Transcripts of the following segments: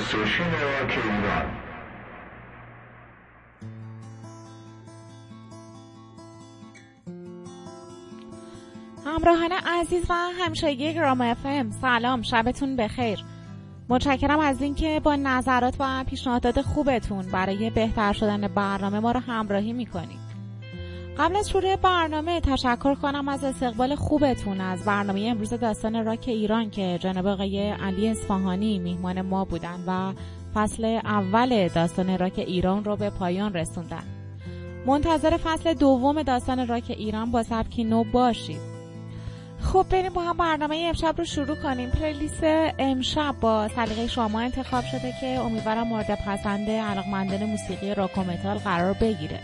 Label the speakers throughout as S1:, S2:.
S1: استیشن راک ایران همراهان عزیز و همشاگی گرام افم سلام شبتون بخیر. متشکرم از اینکه با نظرات و پیشنهادات خوبتون برای بهتر شدن برنامه ما رو همراهی می‌کنید. قبل از شروع برنامه تشکر کنم از استقبال خوبتون از برنامه امروز داستان راک ایران که جناب آقای علی اصفهانی میهمان ما بودن و فصل اول داستان راک ایران رو به پایان رسوندن. منتظر فصل دوم داستان راک ایران با سبکی نو باشید. خب بریم با هم برنامه امشب رو شروع کنیم. playlist امشب با سلیقه شما انتخاب شده که امیدوارم مورد پسند علاقمندان موسیقی راک و متال قرار بگیره.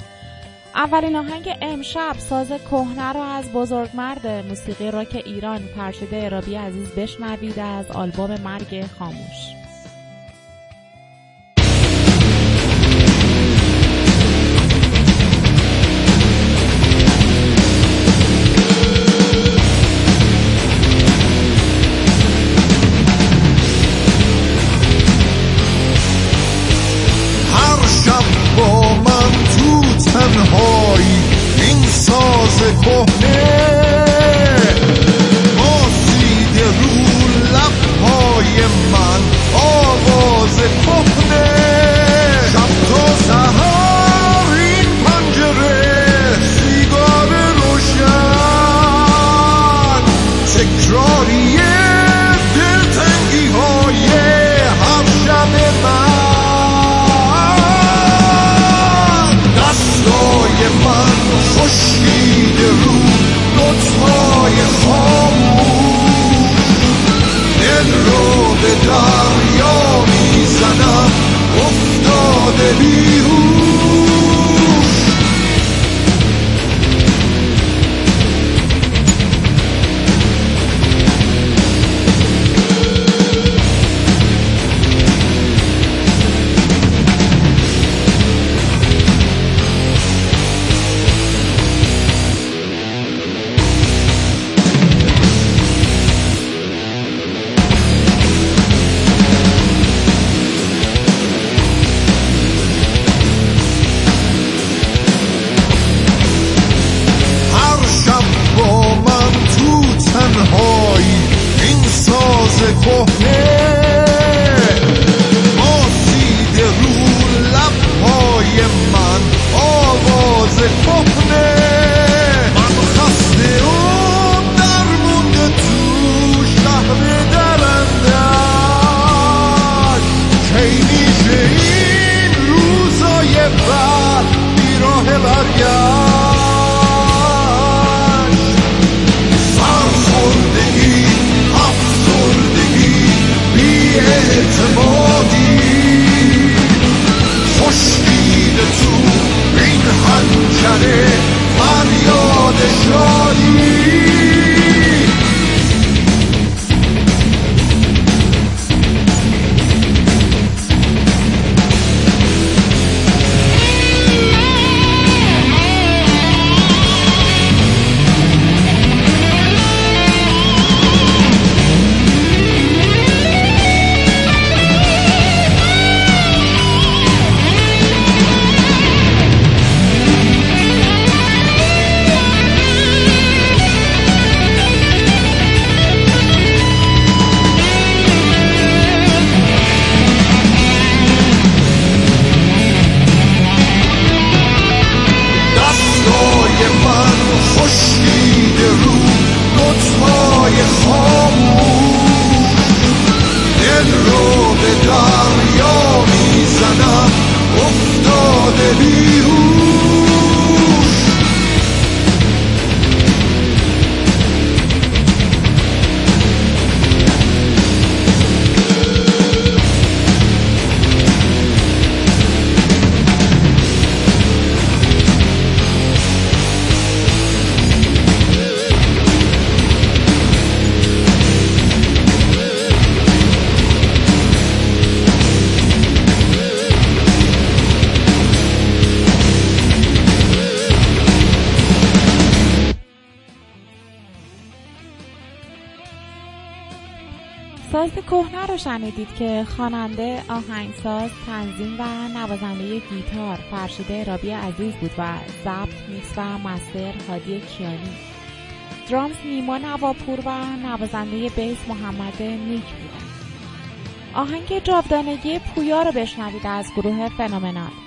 S1: اولین آهنگ امشب ساز کهنه رو از بزرگمرد موسیقی راک ایران فرشید ارابی عزیز بشنوید از آلبوم مرگ خاموش.
S2: i'll be you شنیدید که خواننده آهنگساز تنظیم و نوازنده گیتار فرشیده رابی عزیز بود و ضبط میکس و مستر هادی کیانی. درامز نیما نواپور و نوازنده بیس محمد نیک بودن آهنگ جاودانگی پویا رو بشنوید از گروه فنومنال.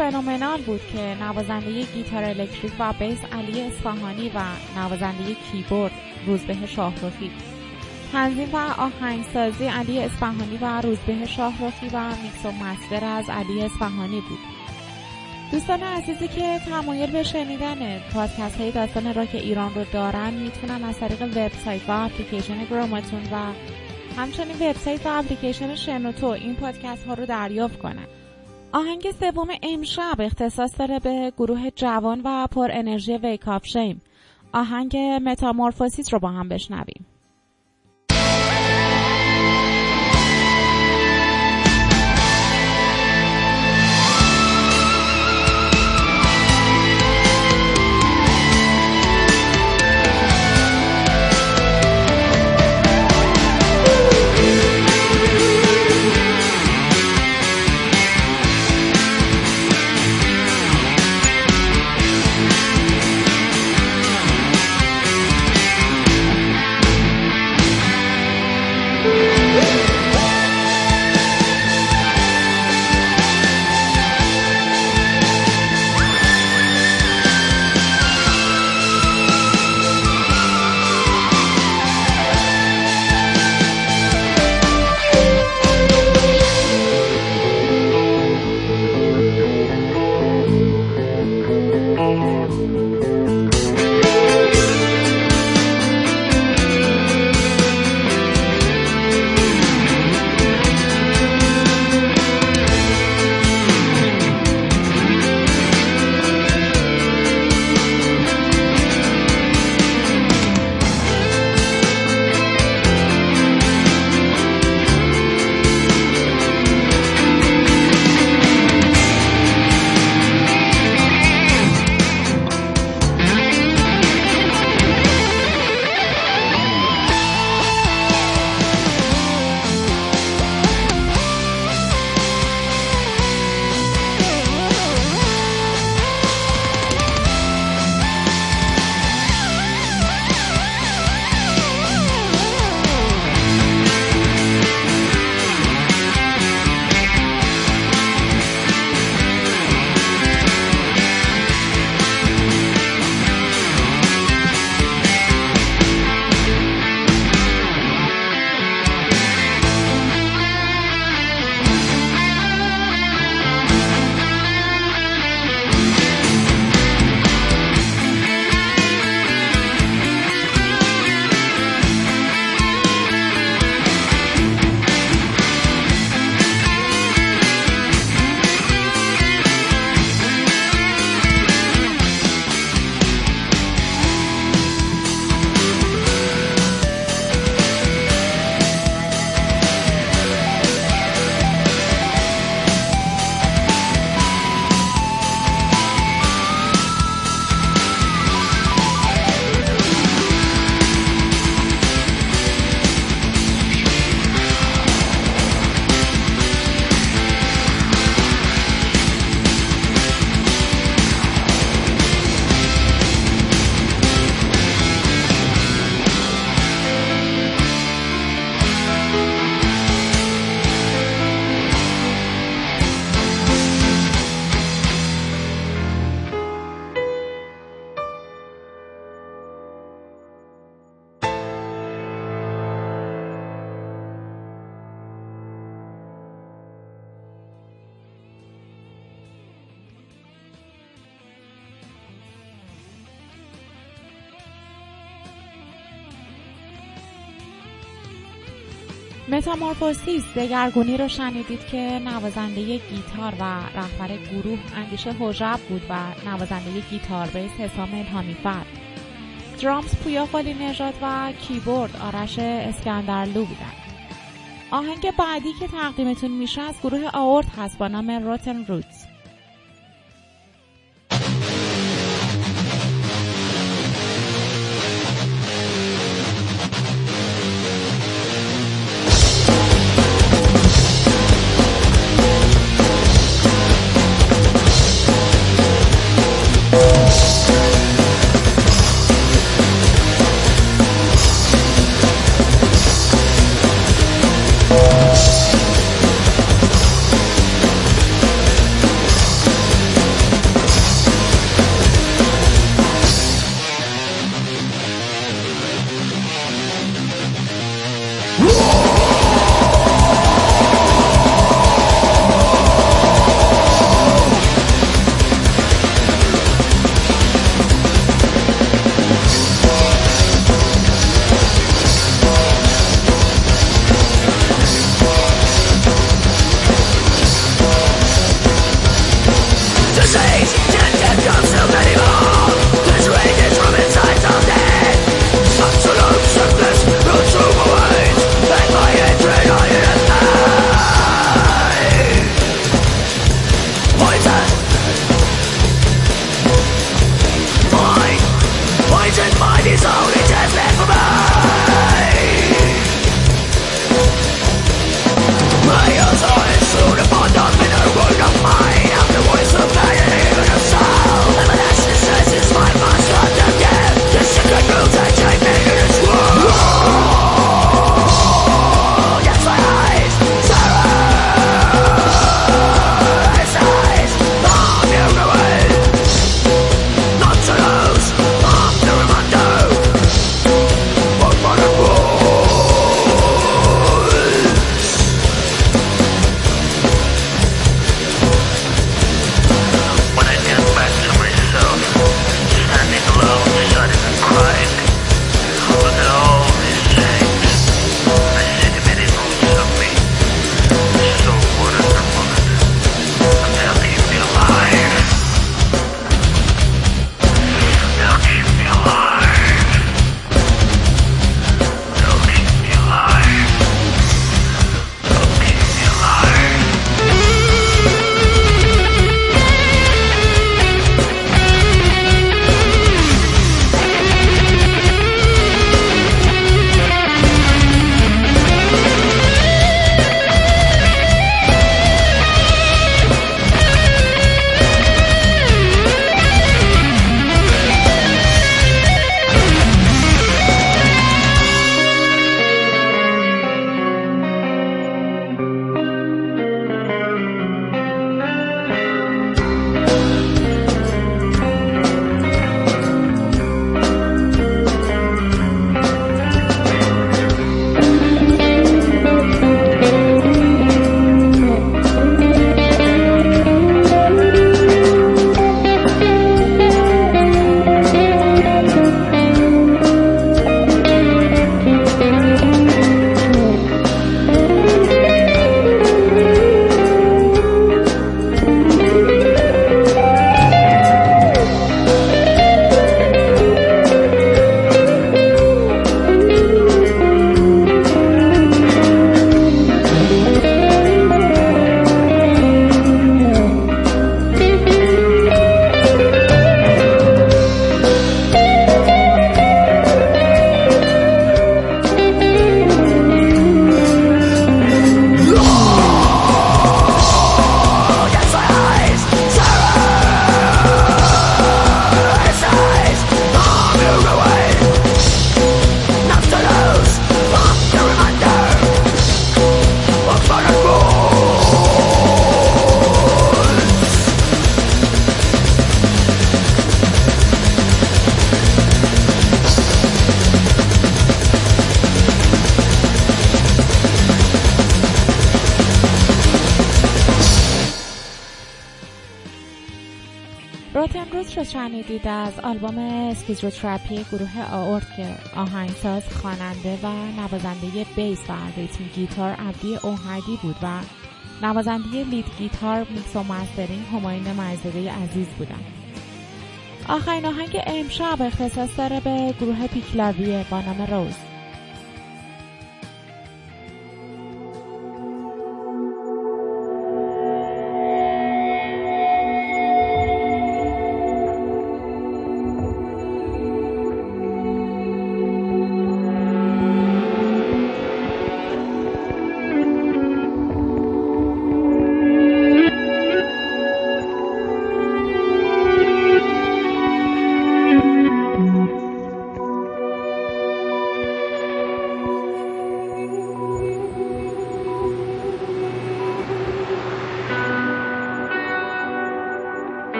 S2: Phenomenal بود که نوازنده گیتار الکتریک و بیس علی اصفهانی و نوازنده کیبورد روزبه شاهرخی. تنظیم و آهنگسازی علی اصفهانی و روزبه شاهرخی و میکس و master از علی اصفهانی بود. دوستان عزیزی که تمایل به شنیدن پادکست های داستان راک ایران رو دارن می‌تونن از طریق وبسایت و اپلیکیشن گراماتون و همچنین وبسایت و اپلیکیشن شنوتو این پادکست ها رو دریافت کنن. آهنگ سوم امشب اختصاص داره به گروه جوان و پر انرژی ویکاف شیم آهنگ متامورفوسیس رو با هم بشنویم. Metamorphosis دگرگونی رو شنیدید که نوازنده گیتار و رهبر گروه اندیشه حجب بود و نوازنده گیتار بیس حسام الهامی فرد. درامز پویا قالی نژاد و کیبورد آرش اسکندرلو بودن آهنگ بعدی که تقدیمتون میشه از گروه آورت هست با نام
S3: Rotten Roots شنیدید از آلبوم Schizotherapy گروه آورت که آهنگساز خواننده و نوازنده بیس و rhythm guitar عبدی اوهدی بود و نوازنده lead guitar mix و mastering همایون مرزقی عزیز بودن آخرین آهنگ امشب اختصاص داره به گروه پیکلاویه با نام روز.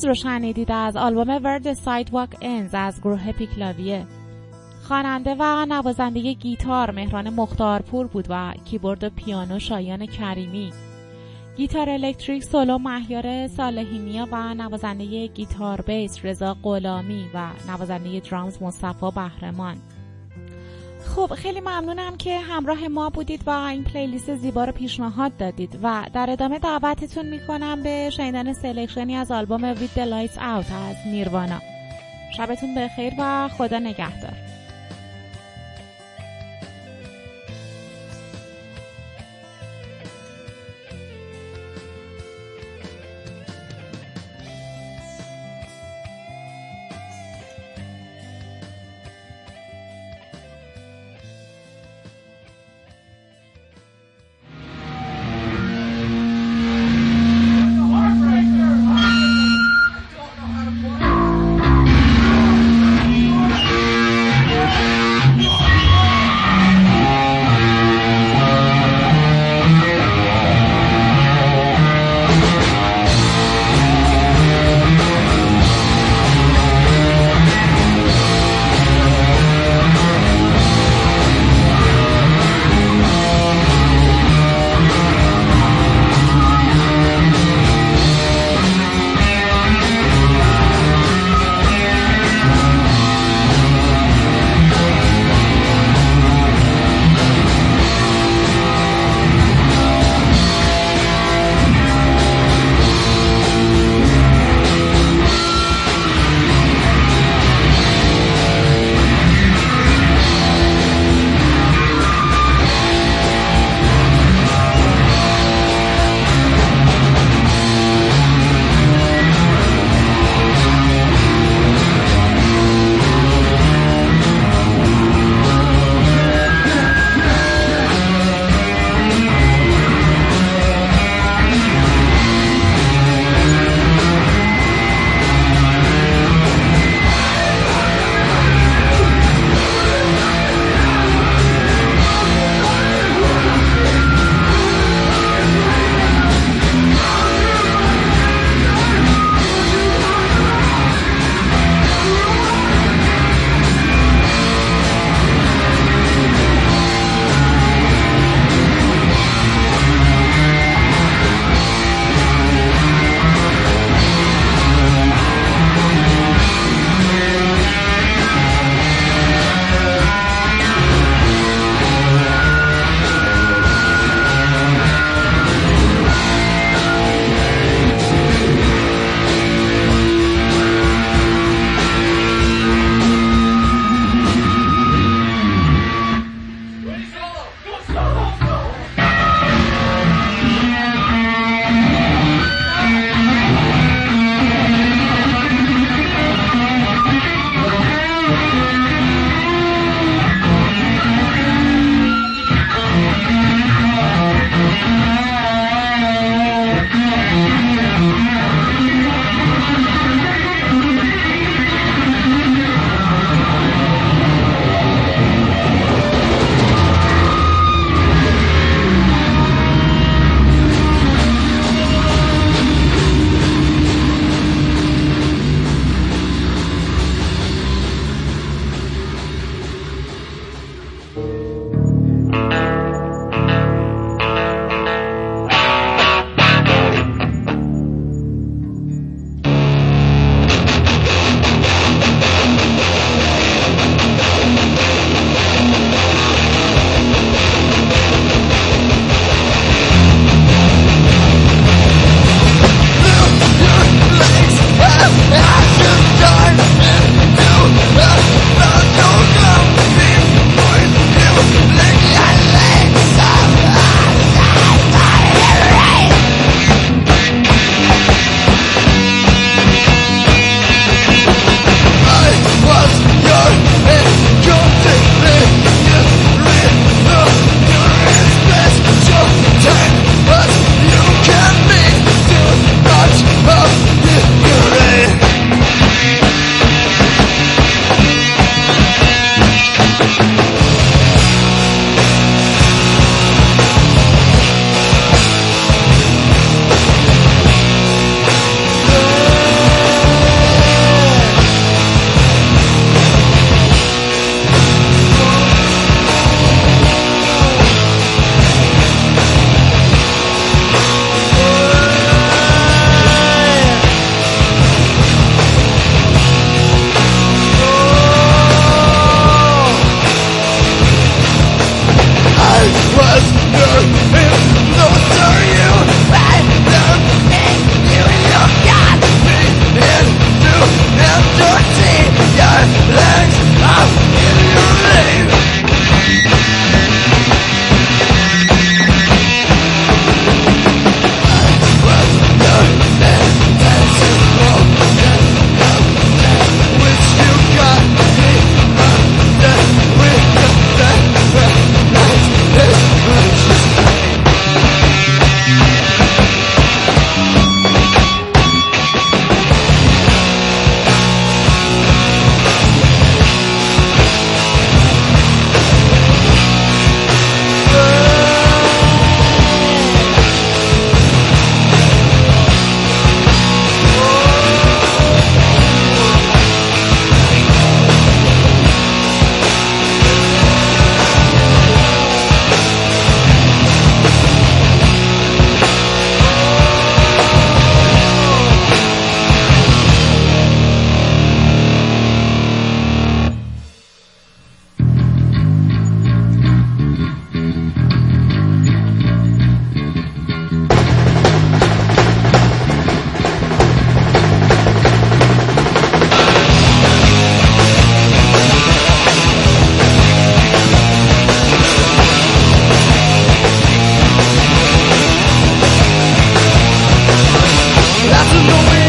S2: آهنگ روز رو شنیدید از آلبوم Where the Sidewalk Ends از گروه پیکلاویه. خواننده و نوازنده گیتار مهران مختارپور بود و کیبورد و پیانو شایان کریمی. گیتار الکتریک سولو مهیار صالحینیا و نوازنده گیتار بیس رضا غلامی و نوازنده درامز مصطفی بهرمان خب خیلی ممنونم که همراه ما بودید و این playlist زیبا رو پیشنهاد دادید. و در ادامه دعوتتون می‌کنم به شنیدن selection ی از آلبوم With the Lights Out از نیروانا. شبتون بخیر و خدا نگهدار.
S4: no.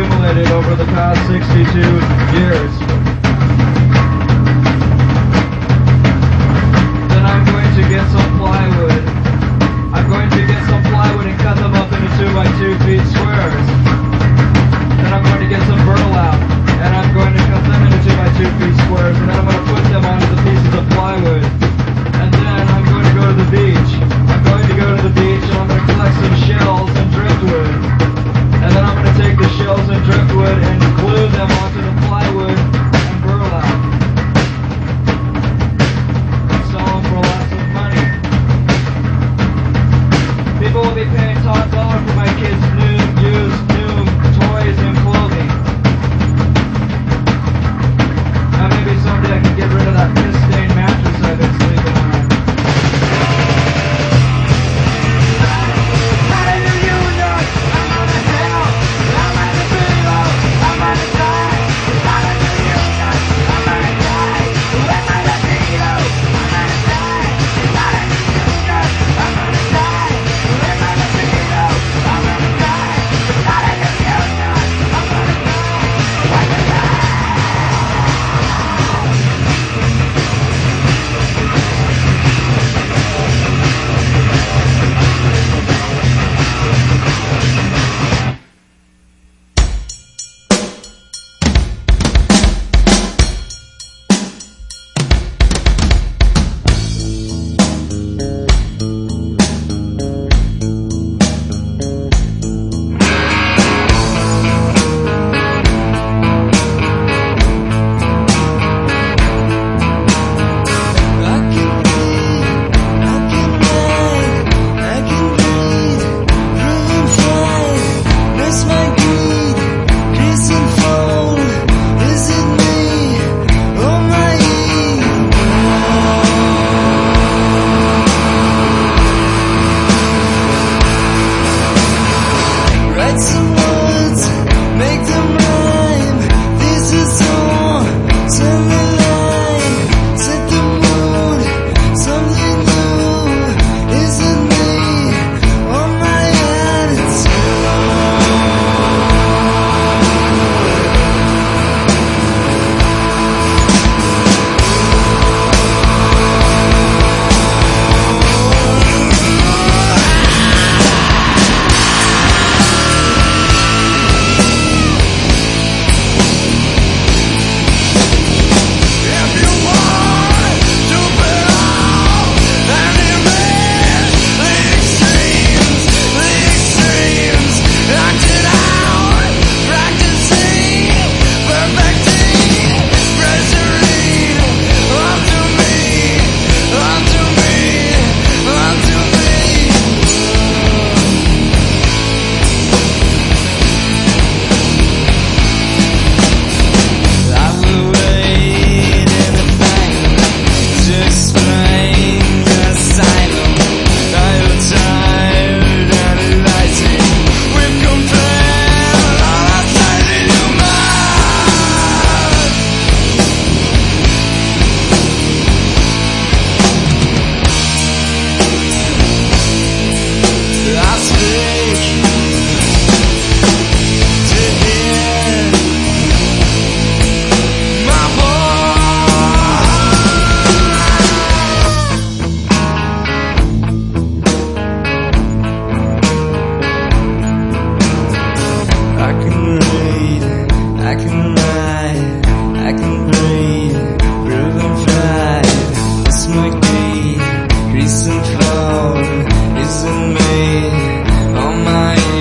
S4: accumulated over the past 62 years. love isn't made on my